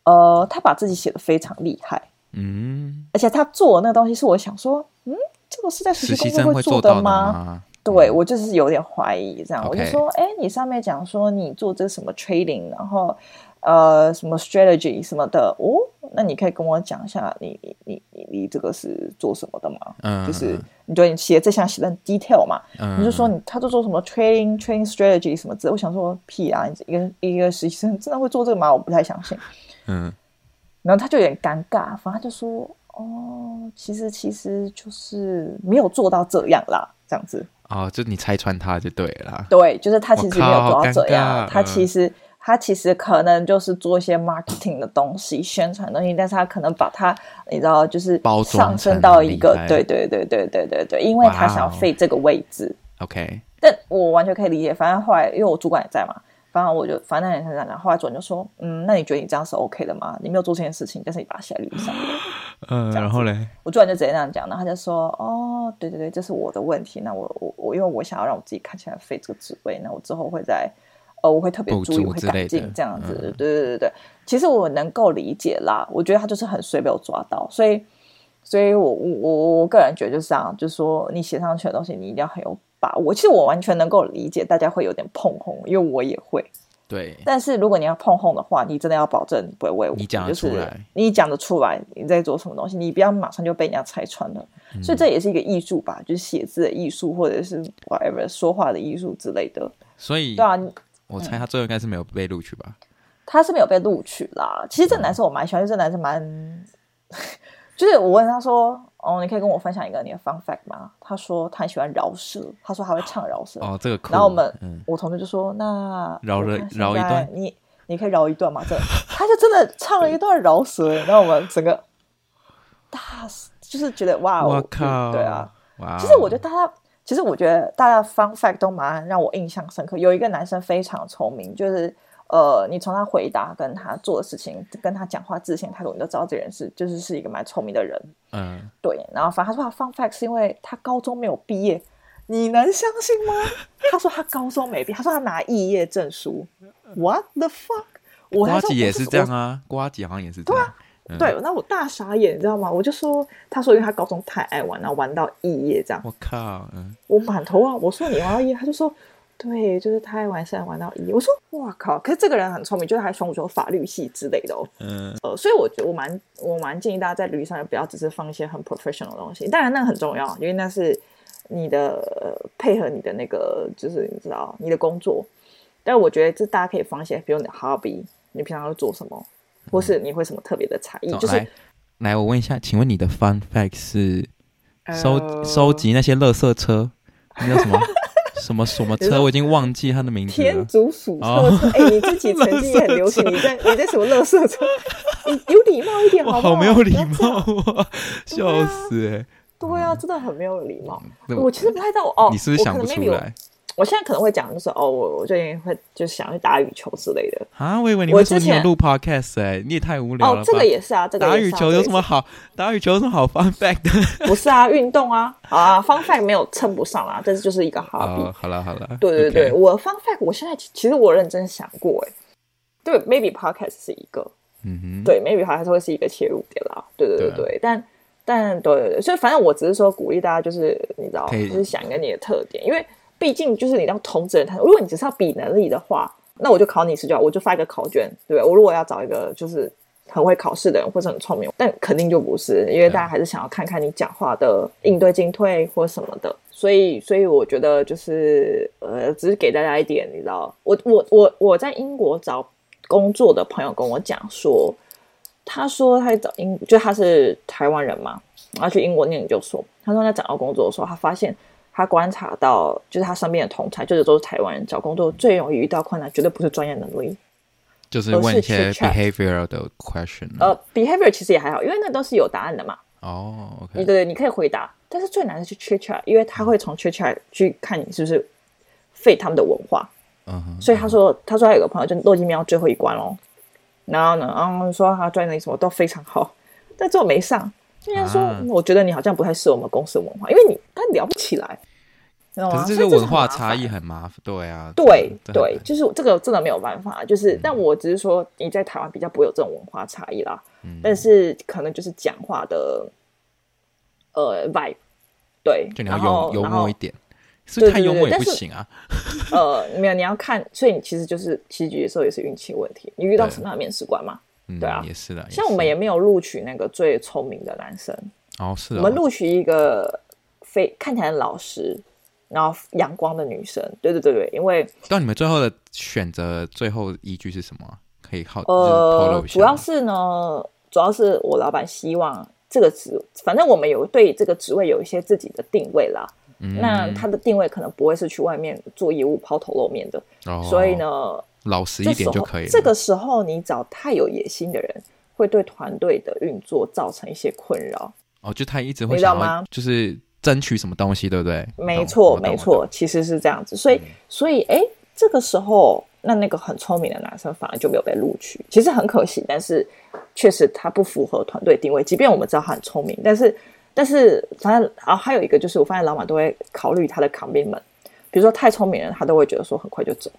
呃，他把自己写的非常厉害，嗯，而且他做的那个东西是我想说，嗯，这个是在实习工作会做的吗？的吗对，我就是有点怀疑，这样，Okay. 我就说，哎，你上面讲说你做这什么 trading，然后。呃，什么 strategy 什么的哦？那你可以跟我讲一下你，你你你你这个是做什么的吗？嗯，就是你觉得你写这项写的很 detail 嘛？嗯，你就说你他都做什么 trading trading strategy 什么之类，我想说屁啊！一个一个实习生真的会做这个吗？我不太相信。嗯，然后他就有点尴尬，反正他就说哦，其实其实就是没有做到这样啦，这样子。哦，就你拆穿他就对了。对，就是他其实没有做到这样，他其实。他其实可能就是做一些 marketing 的东西、宣传东西，但是他可能把它，你知道，就是上升到一个，对对对对对对对，因为他想要废这个位置。OK，但我完全可以理解。反正后来，因为我主管也在嘛，反正我就反正也是这样讲。后来主管就说：“嗯，那你觉得你这样是 OK 的吗？你没有做这件事情，但是你把它写在履历上。”嗯，然后嘞，我主管就直接这样讲，然后他就说：“哦，对对对，这是我的问题。那我我我，因为我想要让我自己看起来废这个职位，那我之后会在。”呃，我会特别注意，我会改进这样子。嗯、对对对对，其实我能够理解啦。我觉得他就是很随被我抓到，所以，所以我我我我个人觉得就是这样，就是说你写上去的东西，你一定要很有把握。其实我完全能够理解大家会有点碰红，因为我也会。对，但是如果你要碰红的话，你真的要保证不会为我，你讲得出来，就是、你讲得出来你在做什么东西，你不要马上就被人家拆穿了。嗯、所以这也是一个艺术吧，就是写字的艺术，或者是 whatever 说话的艺术之类的。所以，对啊，我猜他最后应该是没有被录取吧？他是没有被录取啦。其实这个男生我蛮喜欢，这个男生蛮，就是我问他说。哦，你可以跟我分享一个你的 fun fact 吗？他说他很喜欢饶舌，他说他会唱饶舌。哦，这个。然后我们，嗯、我同学就说：“那饶了饶一段，你你可以饶一段吗？”这他就真的唱了一段饶舌，然后我们整个大就是觉得哇，我靠，对啊，哇。其实我觉得大家，其实我觉得大家 fun fact 都蛮让我印象深刻。有一个男生非常聪明，就是。呃，你从他回答跟他做的事情，跟他讲话自信态度，你都知道这人是就是是一个蛮聪明的人。嗯，对。然后反正他说他 fun fact 是因为他高中没有毕业，你能相信吗？他说他高中没毕业，他说他拿肄业证书。What the fuck？我呱吉也是这样啊，瓜吉好像也是这样。对啊，嗯、对。那我大傻眼，你知道吗？我就说，他说因为他高中太爱玩，然后玩到肄业这样。我靠，嗯。我满头啊！我说你玩到肄业，他就说。对，就是太爱玩，现在玩到一。我说，哇靠！可是这个人很聪明，就是还选修法律系之类的哦。嗯。呃，所以我觉得我蛮我蛮建议大家在履历上不要只是放一些很 professional 的东西。当然那个很重要，因为那是你的、呃、配合你的那个，就是你知道你的工作。但我觉得这大家可以放一些，比如你的 hobby，你平常都做什么，或是你会什么特别的才艺。嗯、就是来，来，我问一下，请问你的 fun fact 是收、呃、收集那些垃圾车？什么？什么什么车？我已经忘记它的名字了。天竺鼠车车，哎、哦欸，你自己曾经也很 流行。你在你在什么乐色车？你有礼貌一点好不好？好没有礼貌啊！笑死哎、欸！对啊，真的很没有礼貌。我其实不太知道哦，你是不是想不出来？我现在可能会讲，就是哦，我我最近会就想去打羽球之类的啊。我以为你会说你有录 podcast 哎、欸，你也太无聊了。哦，这个也是啊，这个、啊、打羽球有什么好？打羽球有什么好 fun fact 的？不是啊，运动啊，好啊，fun fact 没有称不上啦，这是就是一个 hobby。哦，好了好了，对对对.我 fun fact 我现在其实我认真想过哎，对，maybe podcast 是一个，嗯哼，对，maybe 还是会是一个切入点啦。对对对对，对啊、但但对对对，所以反正我只是说鼓励大家，就是你知道，就是想一个你的特点，因为。毕竟就是你当同职人谈，如果你只是要比能力的话，那我就考你试卷，我就发一个考卷，对不对？我如果要找一个就是很会考试的人或者很聪明，但肯定就不是，因为大家还是想要看看你讲话的应对进退或什么的。所以，所以我觉得就是呃，只是给大家一点，你知道，我我我我在英国找工作的朋友跟我讲说，他说他找英，就他是台湾人嘛，然后去英国念研究所，他说他找到工作的时候，他发现。他观察到，就是他身边的同侪，就是都是台湾人，找工作最容易遇到困难，绝对不是专业能力，就是问一些 behavior 的 question。呃，behavior 其实也还好，因为那都是有答案的嘛。哦、oh, okay，对对，你可以回答，但是最难的是去 chit chat，因为他会从 chit chat 去看你是不是 fit 他们的文化。嗯哼。所以他说，他说他有个朋友就都已经瞄最后一关喽，然后呢，然后说他专业什么都非常好，但最后没上。虽然说、啊，我觉得你好像不太适合我们公司的文化，因为你他聊不起来，知道吗？可是这个文化差异很麻烦，对啊，对对，就是这个真的没有办法，就是、嗯，但我只是说你在台湾比较不会有这种文化差异啦、嗯，但是可能就是讲话的呃 vibe，对，就你要幽幽默一点，是不是太幽默也不行啊。呃，没有，你要看，所以你其实就是其实有时候也是运气问题，你遇到什么样的面试官嘛？对啊，也是的。像我们也没有录取那个最聪明的男生哦，是。我们录取一个非看起来老实，然后阳光的女生。对对对对，因为。到你们最后的选择最后依据是什么？可以好呃，主要是呢，主要是我老板希望这个职，反正我们有对这个职位有一些自己的定位啦。嗯。那他的定位可能不会是去外面做业务抛头露面的，哦、所以呢。老实一点就可以了。这个时候，你找太有野心的人，会对团队的运作造成一些困扰。哦，就他一直会想要，就是争取什么东西，对不对？没错，没错，其实是这样子。所以，嗯、所以，哎，这个时候，那那个很聪明的男生反而就没有被录取，其实很可惜。但是，确实他不符合团队定位。即便我们知道他很聪明，但是，但是，反正啊，还有一个就是，我发现老板都会考虑他的 commitment。比如说，太聪明的人，他都会觉得说很快就走。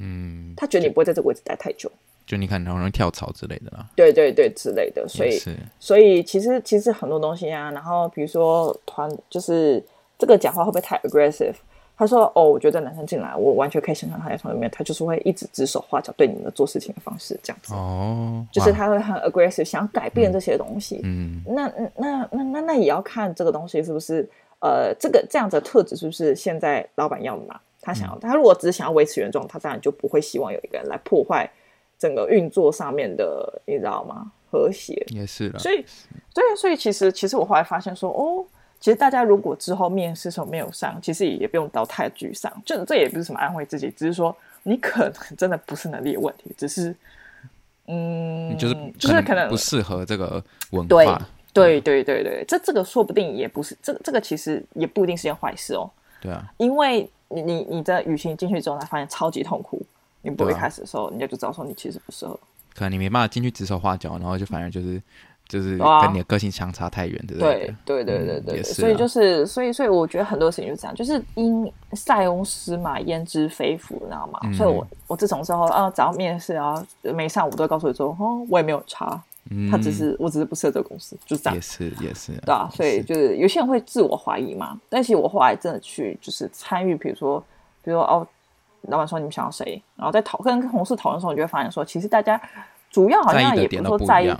嗯，他觉得你不会在这个位置待太久。就你看，很容易跳槽之类的啦。对对对，之类的。所以，是所以其实其实很多东西啊，然后比如说团，就是这个讲话会不会太 aggressive？他说：“哦，我觉得男生进来，我完全可以想象他在团里面，他就是会一直指手画脚，对你们的做事情的方式这样子。哦，就是他会很 aggressive，想要改变这些东西。嗯，那那那那那也要看这个东西是不是呃，这个这样子的特质是不是现在老板要的嘛？他想要，嗯、他如果只是想要维持原状，他当然就不会希望有一个人来破坏。”整个运作上面的，你知道吗？和谐也是了，所以，对，所以其实，其实我后来发现说，哦，其实大家如果之后面试时候没有上，其实也不用到太沮丧，就这也不是什么安慰自己，只是说你可能 真的不是能力的问题，只是，嗯，就是就是可能不适合这个文化，对，对，对，对，对，这这个说不定也不是，这这个其实也不一定是件坏事哦，对啊，因为你你你在语情进去之后，才发现超级痛苦。你不会开始的时候，人家就知道说你其实不适合。可能你没办法进去指手画脚，然后就反而就是就是跟你的个性相差太远，对不对？对对对对对，所以就是所以所以我觉得很多事情就是这样，就是因塞翁失马焉知非福，你知道吗？所以我我自从之后啊，只要面试啊没上，我都会告诉你说，哦，我也没有差，他只是我只是不适合这个公司，就是这样。也是也是，对啊，所以就是有些人会自我怀疑嘛，但其实我后来真的去就是参与，比如说比如说哦。老板说：“你们想要谁？”然后在讨跟同事讨论的时候，你就会发现说，其实大家主要好像也不是说在意，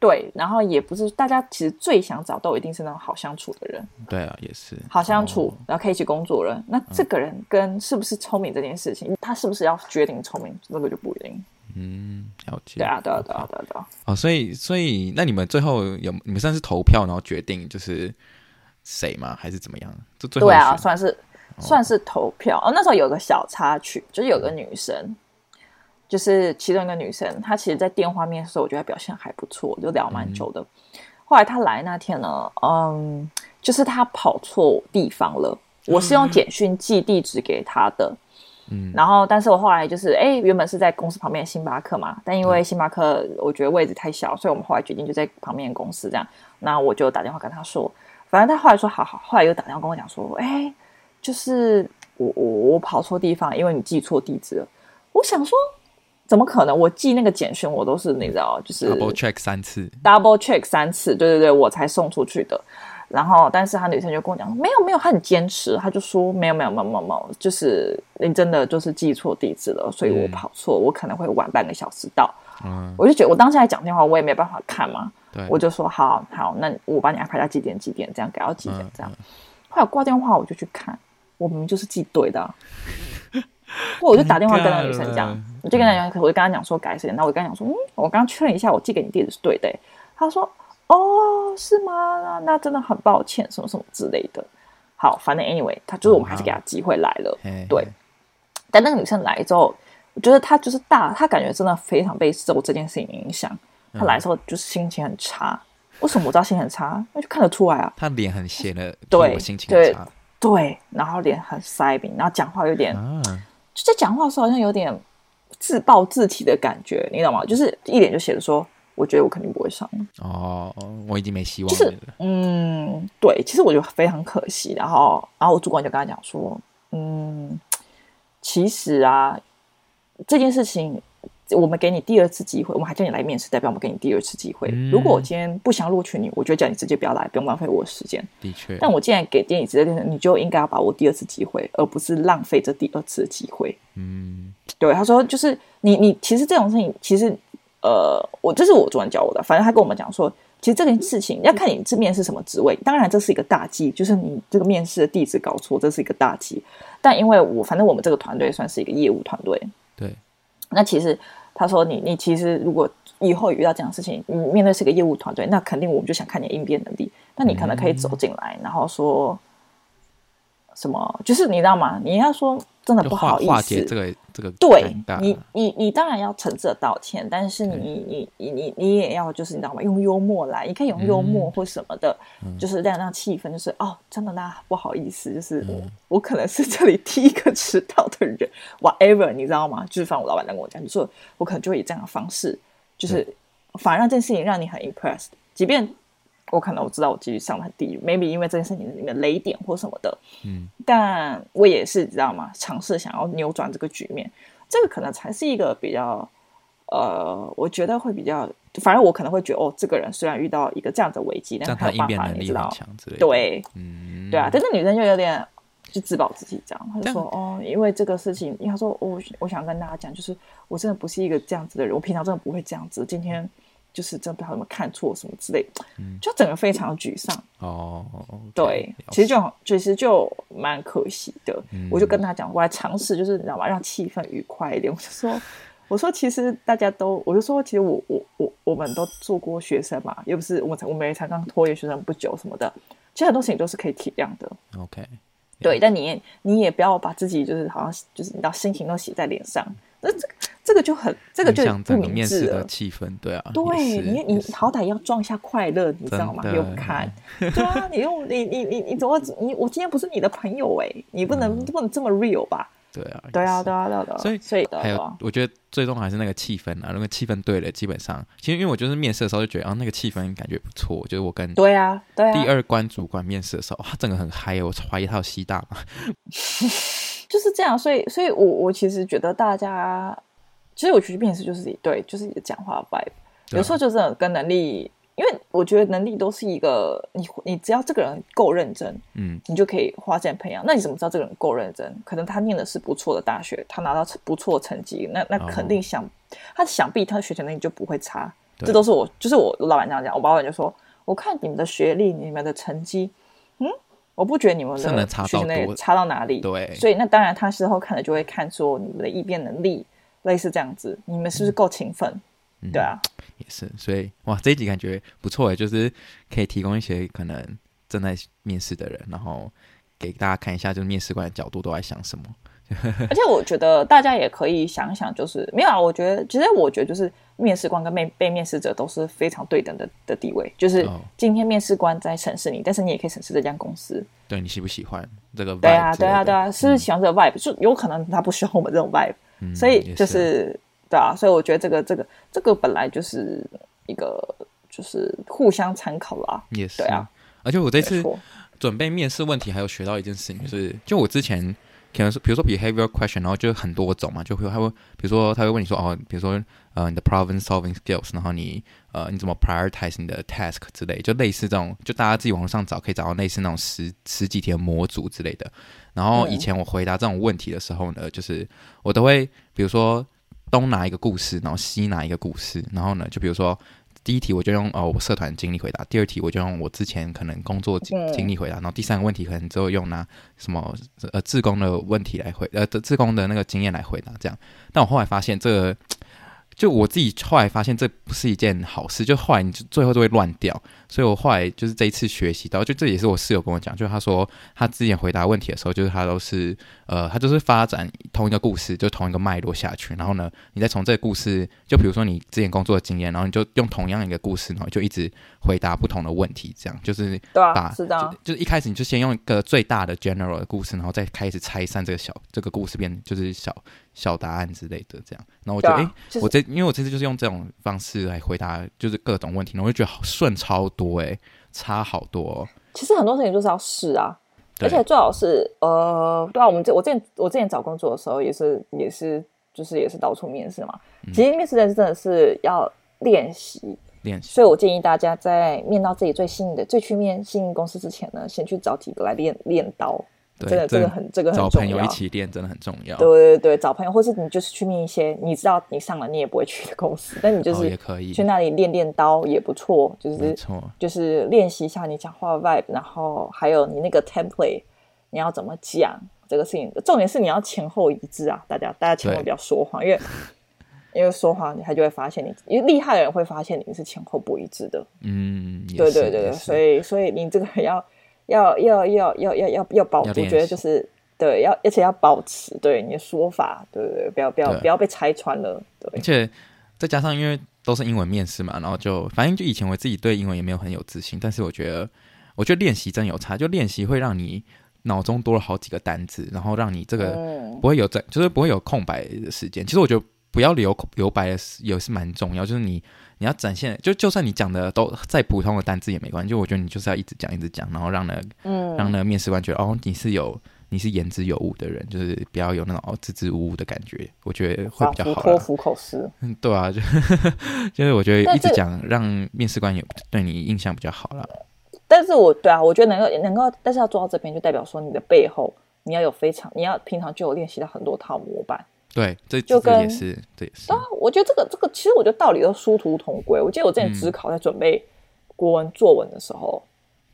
对，然后也不是大家其实最想找都一定是那种好相处的人。对啊，也是好相处，哦、然后可以一起工作的人。那这个人跟是不是聪明这件事情，嗯、他是不是要决定聪明，这个就不一定。嗯，了解。对啊，对啊，对啊，对啊，对啊。哦，所以，所以，那你们最后有你们算是投票，然后决定就是谁吗？还是怎么样？就最后对啊，算是。算是投票哦，那时候有个小插曲，就是有个女生，就是其中一个女生，她其实，在电话面试的时候，我觉得表现还不错，就聊蛮久的。嗯、后来她来那天呢，嗯，就是她跑错地方了。我是用简讯寄地址给她的，嗯，然后，但是我后来就是，哎，原本是在公司旁边的星巴克嘛，但因为星巴克我觉得位置太小，所以我们后来决定就在旁边公司这样。那我就打电话跟他说，反正他后来说好好，后来又打电话跟我讲说，哎。就是我我我跑错地方，因为你寄错地址了。我想说，怎么可能？我寄那个简讯，我都是你知道，就是 double check 三次，double check 三次，对对对，我才送出去的。然后，但是他女生就跟我讲，没有没有，他很坚持，他就说没有没有没有没有，就是你真的就是寄错地址了，所以我跑错，嗯、我可能会晚半个小时到。嗯，我就觉得我当下在讲电话，我也没办法看嘛，对，我就说好好，那我帮你安排到几点几点，这样改到几点这样。后来挂电话，我就去看。我明明就是记对的，啊，我就打电话跟那个女生讲，我就跟她讲，我就跟她讲说改时间，那我就跟她讲说，嗯，我刚刚确认一下，我寄给你地址是对的。她说，哦，是吗？那那真的很抱歉，什么什么之类的。好，反正 anyway，他就是我们还是给他机会来了，嗯、对。但那个女生来之后，我觉得她就是大，她感觉真的非常被受这件事情影响。她来的时候就是心情很差，为什么我知道心情很差？那就看得出来啊，她脸很咸的，对，心情很差。对，然后脸很塞饼，然后讲话有点，啊、就在讲话的时候好像有点自暴自弃的感觉，你懂吗？就是一脸就写着说，我觉得我肯定不会上。哦，我已经没希望了。就是，嗯，对，其实我觉得非常可惜。然后，然后我主管就跟他讲说，嗯，其实啊，这件事情。我们给你第二次机会，我们还叫你来面试，代表我们给你第二次机会。嗯、如果我今天不想录取你，我就叫你直接不要来，不用浪费我的时间。的确，但我既然给电影直接电视，你就应该要把握第二次机会，而不是浪费这第二次的机会。嗯，对，他说就是你，你其实这种事情，其实呃，我这是我主管教我的，反正他跟我们讲说，其实这件事情要看你这面试什么职位，当然这是一个大忌，就是你这个面试的地址搞错，这是一个大忌。但因为我反正我们这个团队算是一个业务团队，对，那其实。他说你：“你你其实如果以后遇到这样的事情，你面对是个业务团队，那肯定我们就想看你应变能力。那你可能可以走进来，然后说什么？就是你知道吗？你要说。”真的不好意思，化解这个这个对你你你当然要诚挚的道歉，但是你你你你你也要就是你知道吗？用幽默来，你可以用幽默或什么的，嗯、就是让让气氛就是哦，真的那不好意思，就是我、嗯、我可能是这里第一个迟到的人，whatever，你知道吗？就是反正我老板在跟我讲，你说我可能就会以这样的方式，就是反而让这件事情让你很 impressed，即便。我可能我知道我继续上的很低，maybe 因为这件事情里面的雷点或什么的，嗯，但我也是知道吗？尝试想要扭转这个局面，这个可能才是一个比较，呃，我觉得会比较，反正我可能会觉得，哦，这个人虽然遇到一个这样的危机，但是他有办法，你知道，对，嗯，对啊，但是女生就有点就自暴自弃，这样，他就说，哦，因为这个事情，因为他说，我我想跟大家讲，就是我真的不是一个这样子的人，我平常真的不会这样子，今天。就是真不知道有没有看错什么之类，嗯、就整个非常沮丧哦。对，其实就其实就蛮可惜的。嗯、我就跟他讲，我还尝试就是你知道吗，让气氛愉快一点。我就说，我说其实大家都，我就说其实我我我我们都做过学生嘛，又不是我我们也才刚脱离学生不久什么的，其实很多事情都是可以体谅的。OK，对，但你你也不要把自己就是好像就是你知道心情都写在脸上。那这个这个就很，这个就不明智了。气氛，对啊，对你你好歹要装一下快乐，你知道吗？又看，对啊，你用你你你你怎么你我今天不是你的朋友哎，你不能不能这么 real 吧？对啊，对啊，对啊，对啊，所以所以还有，我觉得最终还是那个气氛啊，那个气氛对了，基本上其实因为我就是面试的时候就觉得啊，那个气氛感觉不错，就是我跟对啊对啊第二关主管面试的时候，他整个很嗨，我怀疑他有吸大嘛。就是这样，所以，所以我我其实觉得大家，其实我觉得面试就是对，就是你的讲话 vibe，有时候就是跟能力，因为我觉得能力都是一个，你你只要这个人够认真，嗯，你就可以花钱培养。那你怎么知道这个人够认真？可能他念的是不错的大学，他拿到不错的成绩，那那肯定想，他想必他的学习能力就不会差。这都是我，就是我老板这样讲，我老板就说，我看你们的学历，你们的成绩，嗯。我不觉得你们的学习能力差到哪里，对，所以那当然他事后看了就会看出你们的应变能力类似这样子，你们是不是够勤奋？嗯、对啊，也是，所以哇，这一集感觉不错诶，就是可以提供一些可能正在面试的人，然后给大家看一下，就是面试官的角度都在想什么。而且我觉得大家也可以想一想，就是没有啊。我觉得其实我觉得就是面试官跟被被面试者都是非常对等的的地位。就是今天面试官在审视你，但是你也可以审视这家公司，对你喜不喜欢这个？对啊，对啊，对啊，是不是喜欢这个 vibe？、嗯、就有可能他不喜欢我们这种 vibe，、嗯、所以就是对啊。所以我觉得这个这个这个本来就是一个就是互相参考啦。也是对啊。而且我这次准备面试问题，还有学到一件事情，就是就我之前。可能是比如说 behavior question，然后就很多种嘛，就会他会比如说他会问你说哦，比如说呃你的 problem solving skills，然后你呃你怎么 prioritize 你的 task 之类，就类似这种，就大家自己网络上找可以找到类似那种十十几题的模组之类的。然后以前我回答这种问题的时候呢，就是我都会比如说东拿一个故事，然后西拿一个故事，然后呢就比如说。第一题我就用哦我社团经历回答，第二题我就用我之前可能工作经经历回答，然后第三个问题可能之后用拿什么呃自工的问题来回呃自工的那个经验来回答这样，但我后来发现这个。就我自己后来发现这不是一件好事，就后来你就最后都会乱掉，所以我后来就是这一次学习到，就这也是我室友跟我讲，就是他说他之前回答问题的时候，就是他都是呃他就是发展同一个故事，就同一个脉络下去，然后呢，你再从这个故事，就比如说你之前工作的经验，然后你就用同样一个故事，然后就一直回答不同的问题，这样就是把是的，就一开始你就先用一个最大的 general 的故事，然后再开始拆散这个小这个故事变就是小。小答案之类的，这样，然后我觉得，哎、啊，我这因为我这次就是用这种方式来回答，就是各种问题，然后我就觉得好顺超多，哎，差好多、哦。其实很多事情就是要试啊，而且最好是，呃，对啊，我们这我之前我之前找工作的时候也是也是就是也是到处面试嘛。嗯、其实面试的真的是要练习练习，所以我建议大家在面到自己最心仪的最去面心仪公司之前呢，先去找几个来练练刀。真的，这个很，这个很重要。找朋友一起练真的很重要。对对对，找朋友，或是你就是去面一些你知道你上了你也不会去的公司，但你就是也可以去那里练练刀也不错，就是错，就是练习一下你讲话的 vibe，然后还有你那个 template，你要怎么讲这个事情。重点是你要前后一致啊，大家大家千万不要说谎，因为 因为说谎你他就会发现你，因为厉害的人会发现你是前后不一致的。嗯，对对对，所以所以你这个要。要要要要要要要保，我觉得就是对，要而且要保持对你的说法，对对对，不要不要不要被拆穿了。对，而且再加上因为都是英文面试嘛，然后就反正就以前我自己对英文也没有很有自信，但是我觉得我觉得练习真有差，就练习会让你脑中多了好几个单字，然后让你这个不会有在，就是不会有空白的时间。其实我觉得不要留留白的也是蛮重要，就是你。你要展现，就就算你讲的都再普通的单字也没关系，就我觉得你就是要一直讲，一直讲，然后让那，嗯，让那个面试官觉得哦，你是有你是言之有物的人，就是不要有那种支支吾吾的感觉，我觉得会比较好。托福口试，嗯，对啊，就 就是我觉得一直讲让面试官有对你印象比较好了。但是我对啊，我觉得能够能够，但是要做到这边，就代表说你的背后你要有非常，你要平常就有练习到很多套模板。对，这就跟这也是，这也是。啊，我觉得这个这个，其实我觉得道理都殊途同归。我记得我之前只考在准备国文作文的时候，嗯、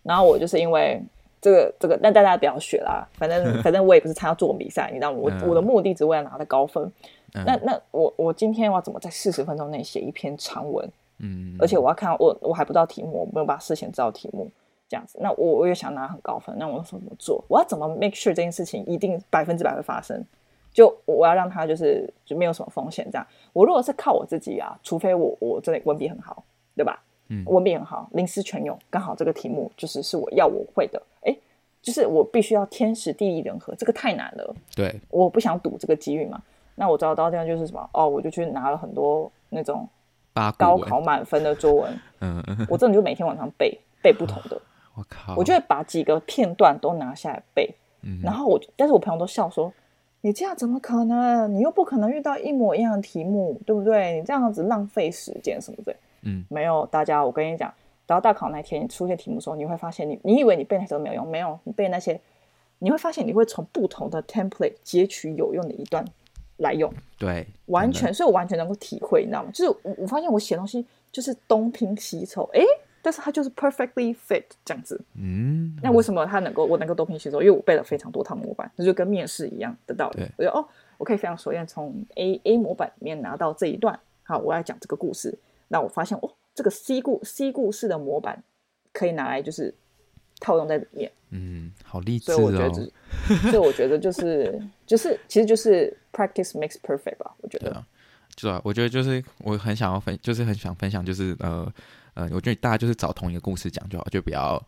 然后我就是因为。这个这个，那大家不要学啦。反正 反正我也不是参加作文比赛，你知道吗？我我的目的只为了拿到高分。嗯、那那我我今天我要怎么在四十分钟内写一篇长文？嗯，而且我要看我我还不知道题目，我没有办法事先知道题目，这样子。那我我也想拿很高分，那我说怎么做？我要怎么 make sure 这件事情一定百分之百会发生？就我要让他就是就没有什么风险这样。我如果是靠我自己啊，除非我我真的文笔很好，对吧？嗯，文笔很好，临时全用，刚好这个题目就是是我要我会的。哎就是我必须要天时地利人和，这个太难了。对，我不想赌这个机遇嘛。那我找到地方就是什么？哦，我就去拿了很多那种高考满分的作文。嗯，我真的就每天晚上背背不同的。我靠！我就会把几个片段都拿下来背。嗯，然后我，但是我朋友都笑说：“你这样怎么可能？你又不可能遇到一模一样的题目，对不对？你这样子浪费时间什么的。”嗯，没有，大家，我跟你讲。等到大考那天，你出现题目的时候，你会发现你，你你以为你背那些都没有用，没有，你背那些，你会发现你会从不同的 template 截取有用的一段来用。对，完全，所以我完全能够体会，你知道吗？就是我我发现我写东西就是东拼西凑，哎，但是它就是 perfectly fit 这样子。嗯，那为什么它能够我能够东拼西凑？因为我背了非常多套模板，那就跟面试一样的道理。我就哦，我可以非常熟练从 A A 模板里面拿到这一段，好，我要讲这个故事。那我发现哦。这个 C 故 C 故事的模板可以拿来就是套用在里面，嗯，好励志哦。所以我觉得，所以我觉得就是 就是其实就是 practice makes perfect 吧。我觉得，对啊，就啊，我觉得就是我很想要分，就是很想分享，就是呃呃，我觉得大家就是找同一个故事讲就好，就不要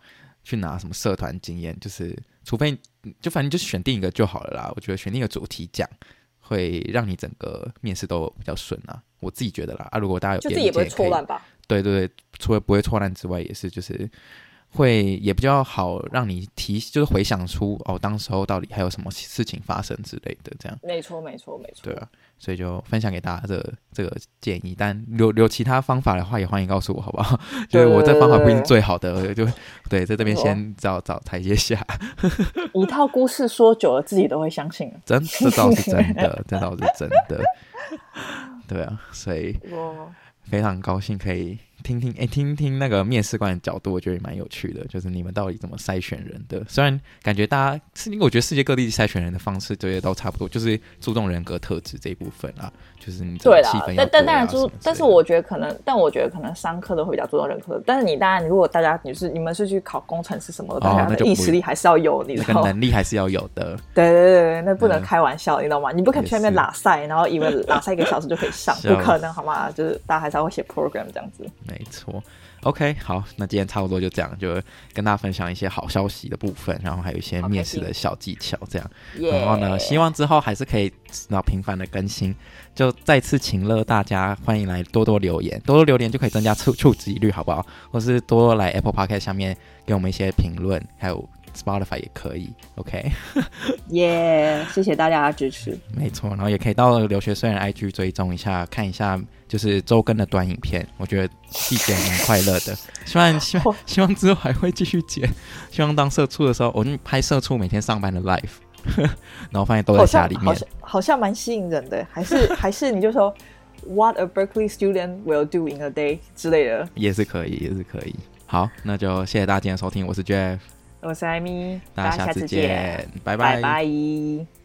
去拿什么社团经验，就是除非就反正就选定一个就好了啦。我觉得选定一个主题讲，会让你整个面试都比较顺啊。我自己觉得啦啊，如果大家有就自己也不会错乱吧。对对对，除了不会错乱之外，也是就是会也比较好让你提，就是回想出哦，当时候到底还有什么事情发生之类的，这样。没错，没错，没错。对啊，所以就分享给大家这个、这个建议，但有有其他方法的话，也欢迎告诉我，好不好？就是我这方法不一定最好的，就对，在这边先找找台阶下。一套故事说久了，自己都会相信。真，这倒是真的，这倒是真的。对啊，所以。非常高兴可以听听哎，听听那个面试官的角度，我觉得也蛮有趣的。就是你们到底怎么筛选人的？虽然感觉大家是因为我觉得世界各地筛选人的方式这些都差不多，就是注重人格特质这一部分啊。就是你对啦，但但当然注，但是我觉得可能，但我觉得可能商科的会比较注重人格。但是你当然，如果大家你是你们是去考工程师什么的，大家的意识力还是要有，你的能力还是要有的。对对对对，那不能开玩笑，你知道吗？你不可以去那边拉赛，然后以为拉赛一个小时就可以上，不可能好吗？就是大家还是要会写 program 这样子。没错。OK，好，那今天差不多就这样，就跟大家分享一些好消息的部分，然后还有一些面试的小技巧，这样。Okay, 然后呢，希望之后还是可以然后频繁的更新，就再次请乐大家，欢迎来多多留言，多多留言就可以增加触触及率，好不好？或是多多来 Apple Podcast 下面给我们一些评论，还有 Spotify 也可以。OK，耶，yeah, 谢谢大家的支持。没错，然后也可以到留学生人 IG 追踪一下，看一下。就是周更的短影片，我觉得细剪蛮快乐的。希望 希望希望之后还会继续剪。希望当社畜的时候，我就拍社畜每天上班的 life，然后发现都在家里面，好像好像蛮吸引人的。还是还是你就说 What a Berkeley student will do in a day 之类的，也是可以，也是可以。好，那就谢谢大家今天的收听，我是 Jeff，我是艾米，大家下次见。拜拜。